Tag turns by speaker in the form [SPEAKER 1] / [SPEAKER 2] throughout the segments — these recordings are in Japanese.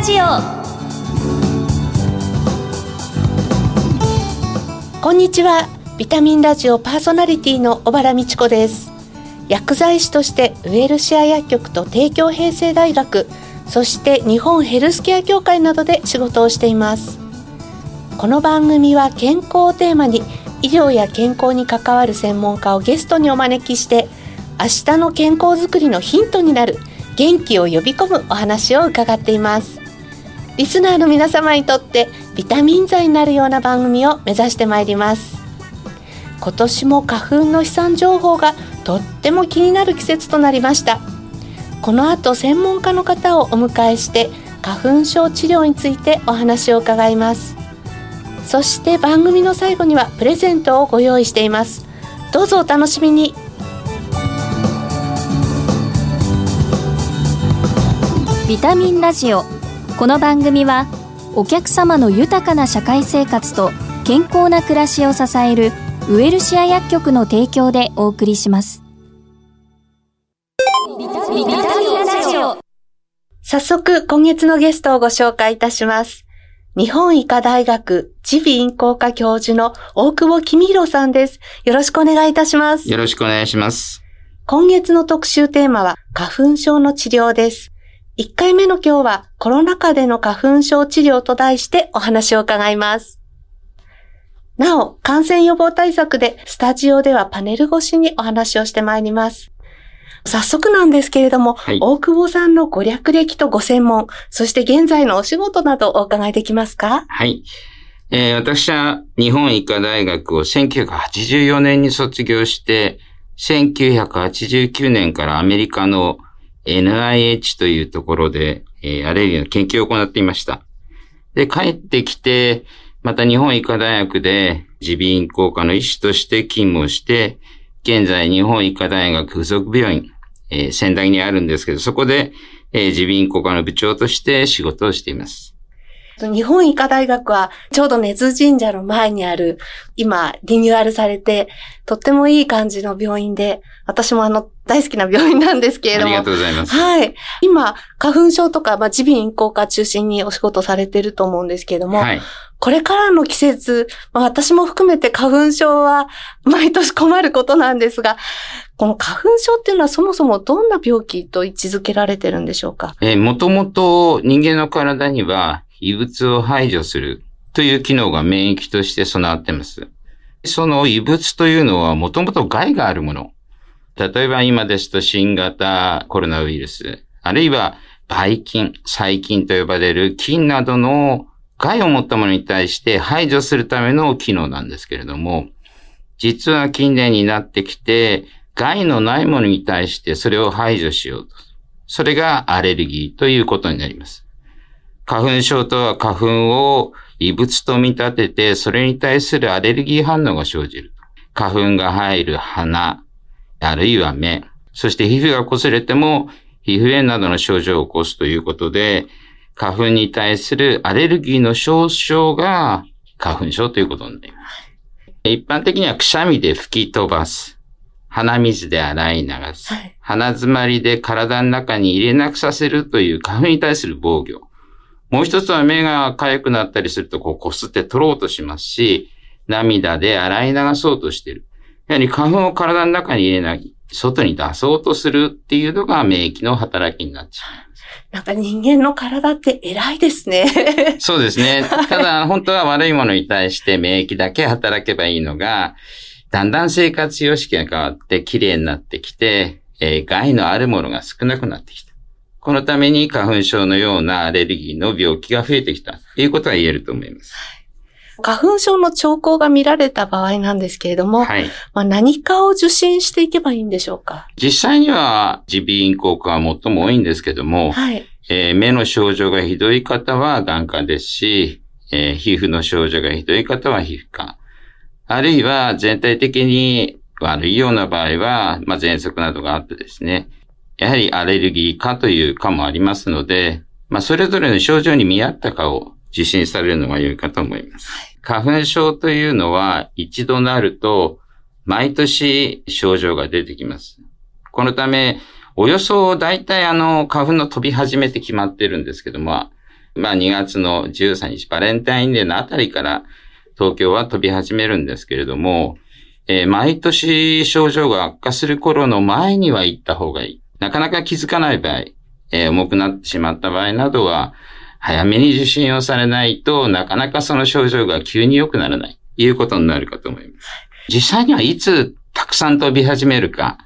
[SPEAKER 1] ラジオ。
[SPEAKER 2] こんにちは。ビタミンラジオパーソナリティの小原美智子です。薬剤師としてウェルシア薬局と帝京平成大学そして日本ヘルスケア協会などで仕事をしています。この番組は健康をテーマに医療や健康に関わる専門家をゲストにお招きして明日の健康づくりのヒントになる元気を呼び込むお話を伺っています。リスナーの皆様にとってビタミン剤になるような番組を目指してまいります。今年も花粉の飛散情報がとっても気になる季節となりました。この後専門家の方をお迎えして花粉症治療についてお話を伺います。そして番組の最後にはプレゼントをご用意しています。どうぞお楽しみに。
[SPEAKER 1] ビタミンラジオこの番組はお客様の豊かな社会生活と健康な暮らしを支えるウェルシア薬局の提供でお送りしますビタミンラジオ
[SPEAKER 2] 早速今月のゲストをご紹介いたします日本医科大学耳鼻咽喉科教授の大久保公弘さんですよろしくお願いいたします
[SPEAKER 3] よろしくお願いします。
[SPEAKER 2] 今月の特集テーマは花粉症の治療です。1回目の今日はコロナ禍での花粉症治療と題してお話を伺います。なお、感染予防対策でスタジオではパネル越しにお話をしてまいります。早速なんですけれども、
[SPEAKER 3] はい
[SPEAKER 2] 大久保さんのご略歴とご専門、そして現在のお仕事などお伺いできますか？
[SPEAKER 3] はい。えー私は日本医科大学を1984年に卒業して、1989年からアメリカの NIH というところで、えーアレルギーの研究を行っていました。で、帰ってきて、また日本医科大学で耳鼻咽喉科の医師として勤務をして、現在日本医科大学附属病院、えー仙台にあるんですけど、そこで、えー耳鼻咽喉科の部長として仕事をしています。
[SPEAKER 2] 日本医科大学はちょうど根津神社の前にある、今リニューアルされて、とってもいい感じの病院で、私もあの大好きな病院なんですけれども。
[SPEAKER 3] ありがとうございます。
[SPEAKER 2] はい。今、花粉症とか、まあ、耳鼻咽喉科中心にお仕事されてると思うんですけれども、
[SPEAKER 3] はい。
[SPEAKER 2] これからの季節、まあ、私も含めて花粉症は毎年困ることなんですが、この花粉症っていうのはそもそもどんな病気と位置づけられてるんでしょうか？
[SPEAKER 3] えーもともと人間の体には異物を排除するという機能が免疫として備わっています。その異物というのはもともと害があるもの。例えば今ですと新型コロナウイルス、あるいはばい菌、細菌と呼ばれる菌などの害を持ったものに対して排除するための機能なんですけれども、実は近年になってきて、害のないものに対してそれを排除しようと。それがアレルギーということになります。花粉症とは花粉を異物と見立てて、それに対するアレルギー反応が生じる。花粉が入る鼻、あるいは目、そして皮膚が擦れても皮膚炎などの症状を起こすということで、花粉に対するアレルギーの症状が花粉症ということになります。一般的にはくしゃみで吹き飛ばす。鼻水で洗い流す。
[SPEAKER 2] はい
[SPEAKER 3] 鼻詰まりで体の中に入れなくさせるという花粉に対する防御。もう一つは目が痒くなったりするとこう擦って取ろうとしますし、涙で洗い流そうとしている。やはり花粉を体の中に入れない、外に出そうとするっていうのが免疫の働きになっちゃ
[SPEAKER 2] なんか人間の体って偉いですね。
[SPEAKER 3] う。そうですね。ただ、本当は悪いものに対して免疫だけ働けばいいのが、だんだん生活様式が変わって綺麗になってきて、えー害のあるものが少なくなってきた。このために花粉症のようなアレルギーの病気が増えてきたということは言えると思います。
[SPEAKER 2] 花粉症の兆候が見られた場合なんですけれども、
[SPEAKER 3] はい。
[SPEAKER 2] まあ、何かを受診していけばいいんでしょうか？
[SPEAKER 3] 実際には耳鼻咽喉科は最も多いんですけども、
[SPEAKER 2] はい。
[SPEAKER 3] えー目の症状がひどい方は眼科ですし、えー皮膚の症状がひどい方は皮膚科。あるいは全体的に悪いような場合は、まあ、喘息などがあってですね、やはりアレルギー科という科もありますので、まあ、それぞれの症状に見合った科を受診されるのが良いかと思います。花粉症というのは一度なると、毎年症状が出てきます。このため、およそ大体あの花粉の飛び始めって決まってるんですけども、まあ2月の13日、バレンタインデーのあたりから東京は飛び始めるんですけれども、えー、毎年症状が悪化する頃の前には行った方がいい。なかなか気づかない場合、えー、重くなってしまった場合などは、早めに受診をされないとなかなかその症状が急に良くならない、いうことになるかと思います。実際にはいつたくさん飛び始めるか、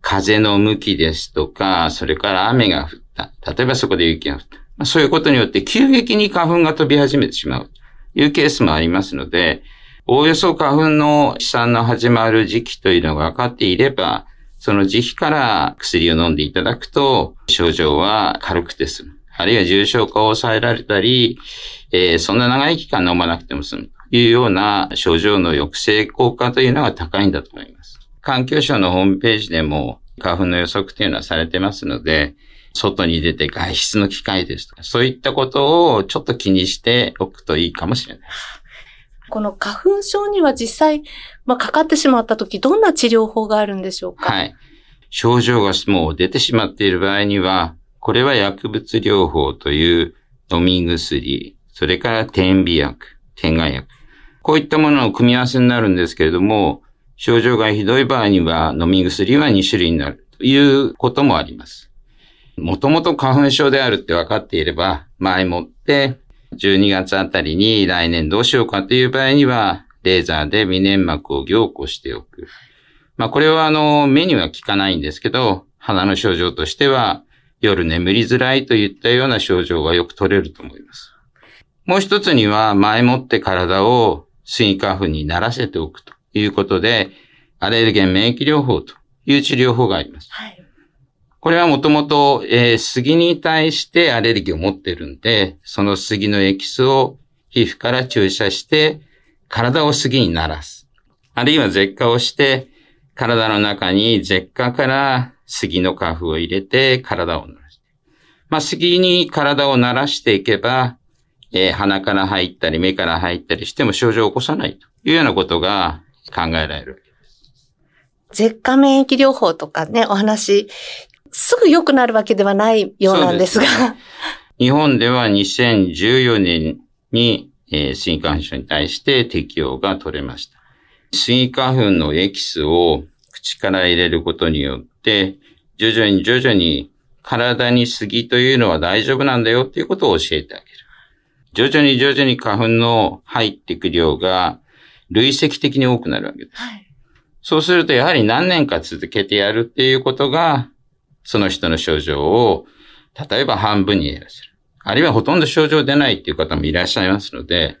[SPEAKER 3] 風の向きですとか、それから雨が降った。例えばそこで雪が降った。まあそういうことによって急激に花粉が飛び始めてしまうというケースもありますので、おおよそ花粉の飛散の始まる時期というのが分かっていれば、その時期から薬を飲んでいただくと、症状は軽くて済む。あるいは重症化を抑えられたり、えー、そんな長い期間飲まなくても済むというような症状の抑制効果というのが高いんだと思います。環境省のホームページでも花粉の予測というのはされてますので、外に出て外出の機会ですとか、そういったことをちょっと気にしておくといいかもしれない。
[SPEAKER 2] この花粉症には実際、まあ、かかってしまった時、どんな治療法があるんでしょうか？
[SPEAKER 3] はい。症状がもう出てしまっている場合には、これは薬物療法という飲み薬、それから点鼻薬、点眼薬。こういったものの組み合わせになるんですけれども、症状がひどい場合には飲み薬は2種類になるということもあります。もともと花粉症であるって分かっていれば、前もって12月あたりに来年どうしようかという場合には、レーザーで微粘膜を凝固しておく。まあこれはあの、目には効かないんですけど、鼻の症状としては、夜眠りづらいといったような症状がよく取れると思います。もう一つには、前もって体をスギ花粉にならせておくということで、アレルゲン免疫療法という治療法があります。はい、これはもともと、えー、杉に対してアレルギーを持ってるんで、その杉のエキスを皮膚から注射して、体を杉にならす。あるいは舌下をして、体の中に舌下から杉の花粉を入れて体を鳴らして。まあ、杉に体を鳴らしていけば、えー、鼻から入ったり目から入ったりしても症状を起こさないというようなことが考えられる。
[SPEAKER 2] 舌下免疫療法とかね、お話すぐ良くなるわけではないようなんですが。す
[SPEAKER 3] 日本では2014年に、えー、スギ花粉症に対して適用が取れました。スギ花粉のエキスを口から入れることによって、徐々に徐々に体に杉というのは大丈夫なんだよっていうことを教えてあげる。徐々に徐々に花粉の入っていく量が累積的に多くなるわけです。はい、そうするとやはり何年か続けてやるっていうことがその人の症状を、例えば半分に減らせる。あるいはほとんど症状出ないっていう方もいらっしゃいますので、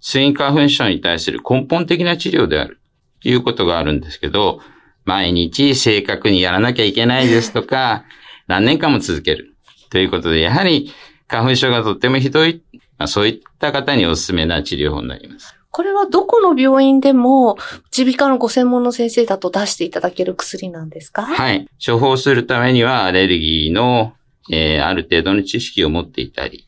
[SPEAKER 3] スイン花粉症に対する根本的な治療であるということがあるんですけど、毎日正確にやらなきゃいけないですとか、何年間も続けるということで、やはり花粉症がとってもひどい、まあ、そういった方におすすめな治療法になります。
[SPEAKER 2] これはどこの病院でも、耳鼻科のご専門の先生だと出していただける薬なんですか？
[SPEAKER 3] はい。処方するためには、アレルギーの、えー、ある程度の知識を持っていたり、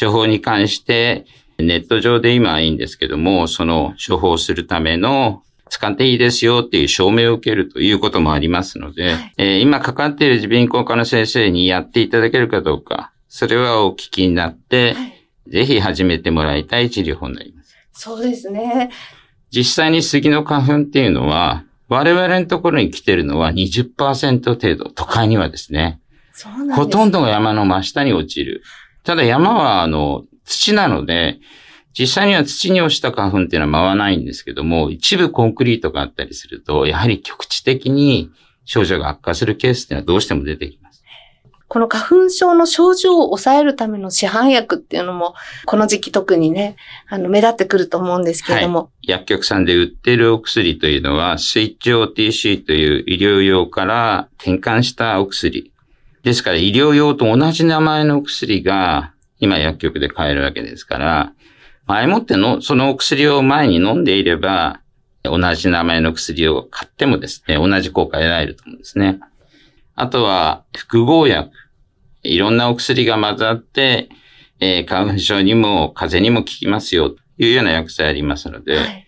[SPEAKER 3] 処方に関して、ネット上で今はいいんですけども、その処方するための使っていいですよっていう証明を受けるということもありますので、はい、えー、今かかっている耳鼻咽喉科の先生にやっていただけるかどうか、それはお聞きになって、はい、ぜひ始めてもらいたい治療法になります。
[SPEAKER 2] そうですね。
[SPEAKER 3] 実際に杉の花粉っていうのは、我々のところに来てるのは20%程度、都会にはですね。そうなんですほとんどが山の真下に落ちる。ただ山は、あの、土なので、実際には土に落ちた花粉っていうのは舞わないんですけども、一部コンクリートがあったりすると、やはり局地的に症状が悪化するケースっていうのはどうしても出てきます。
[SPEAKER 2] この花粉症の症状を抑えるための市販薬っていうのも、この時期特にね、あの、目立ってくると思うんですけれども。はい、
[SPEAKER 3] 薬局さんで売ってるお薬というのは、スイッチ OTC という医療用から転換したお薬。ですから、医療用と同じ名前のお薬が、今薬局で買えるわけですから、前もっての、そのお薬を前に飲んでいれば、同じ名前の薬を買ってもですね、同じ効果を得られると思うんですね。あとは複合薬。いろんなお薬が混ざって、えー、花粉症にも風邪にも効きますよというような薬剤ありますので、はい、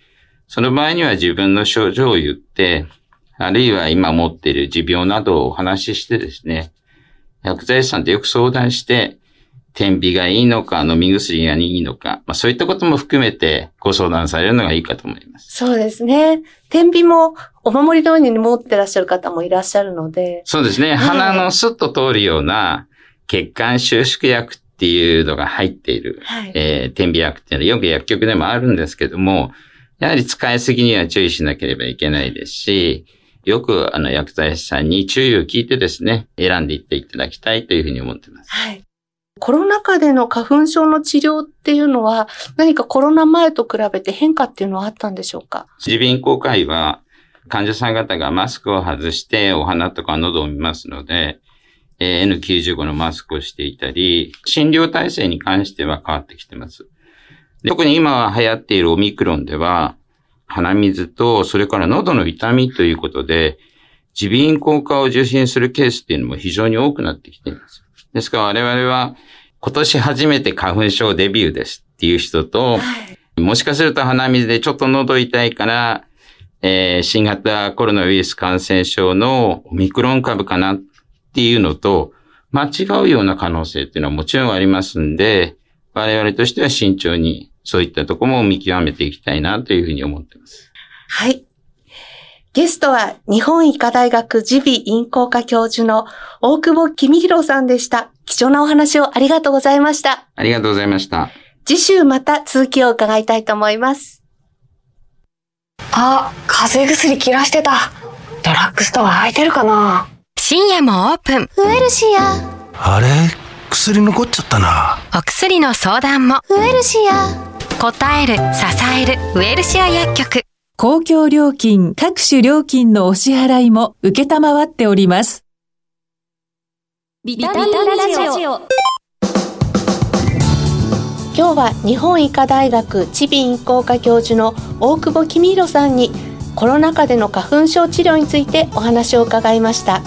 [SPEAKER 3] その場合には自分の症状を言って、あるいは今持っている持病などをお話ししてですね、薬剤師さんとよく相談して、天日がいいのか、飲み薬がいいのか、まあ、そういったことも含めてご相談されるのがいいかと思います。
[SPEAKER 2] そうですね。天日もお守りのように持ってらっしゃる方もいらっしゃるので。
[SPEAKER 3] そうですね。鼻のスッと通るような血管収縮薬っていうのが入っている、はい、えー、天日薬っていうのはよく薬局でもあるんですけども、やはり使いすぎには注意しなければいけないですし、よくあの薬剤師さんに注意を聞いてですね、選んでいっていただきたいというふうに思っています。
[SPEAKER 2] はい。コロナ禍での花粉症の治療っていうのは何かコロナ前と比べて変化っていうのはあったんでしょうか？
[SPEAKER 3] 耳鼻咽喉科医は患者さん方がマスクを外してお鼻とか喉を見ますので、N95 のマスクをしていたり、診療体制に関しては変わってきてます。特に今流行っているオミクロンでは、鼻水と、それから喉の痛みということで、耳鼻咽喉科を受診するケースっていうのも非常に多くなってきています。ですから我々は今年初めて花粉症デビューですっていう人と、はい、もしかすると鼻水でちょっと喉痛いから、えー、新型コロナウイルス感染症のオミクロン株かなっていうのと、間違うような可能性っていうのはもちろんありますんで、我々としては慎重にそういったところも見極めていきたいなというふうに思っています。
[SPEAKER 2] はい。ゲストは日本医科大学耳鼻咽喉科教授の大久保公弘さんでした。貴重なお話をありがとうございました。
[SPEAKER 3] ありがとうございました。
[SPEAKER 2] 次週また続きを伺いたいと思います。
[SPEAKER 4] あ、風邪薬切らしてた。ドラッグストア空いてるかな
[SPEAKER 5] 深夜もオープン。
[SPEAKER 6] ウエルシア。
[SPEAKER 7] あれ？薬残っちゃったな。
[SPEAKER 5] お薬の相談も。
[SPEAKER 6] ウエルシア。
[SPEAKER 5] 答える、支える、ウエルシア薬局。
[SPEAKER 8] 公共料金、各種料金のお支払いも受けたまわっております。
[SPEAKER 1] ビタミンラジオ。
[SPEAKER 2] 今日は日本医科大学耳鼻咽喉科教授の大久保公弘さんにコロナ禍での花粉症治療についてお話を伺いました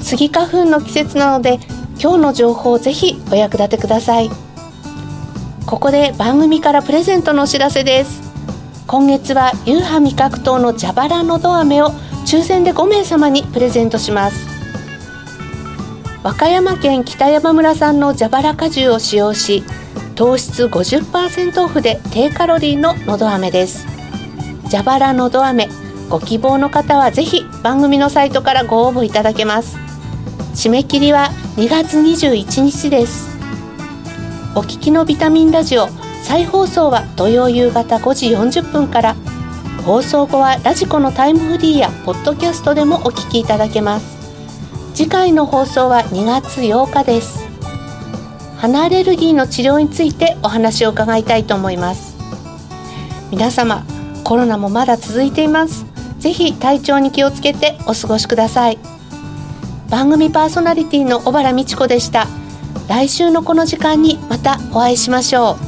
[SPEAKER 2] スギ花粉の季節なので今日の情報をぜひお役立てくださいここで番組からプレゼントのお知らせです今月は夕飯味覚糖の蛇腹のど飴を抽選で5名様にプレゼントします。和歌山県北山村産の蛇腹果汁を使用し糖質50%オフで低カロリーののど飴です。蛇腹のど飴ご希望の方はぜひ番組のサイトからご応募いただけます。締め切りは2月21日です。お聞きのビタミンラジオ再放送は土曜夕方5時40分から放送後はラジコのタイムフリーやポッドキャストでもお聞きいただけます。次回の放送は2月8日です。鼻アレルギーの治療についてお話を伺いたいと思います。皆様コロナもまだ続いています。ぜひ体調に気をつけてお過ごしください。番組パーソナリティの小原美智子でした。来週のこの時間にまたお会いしましょう。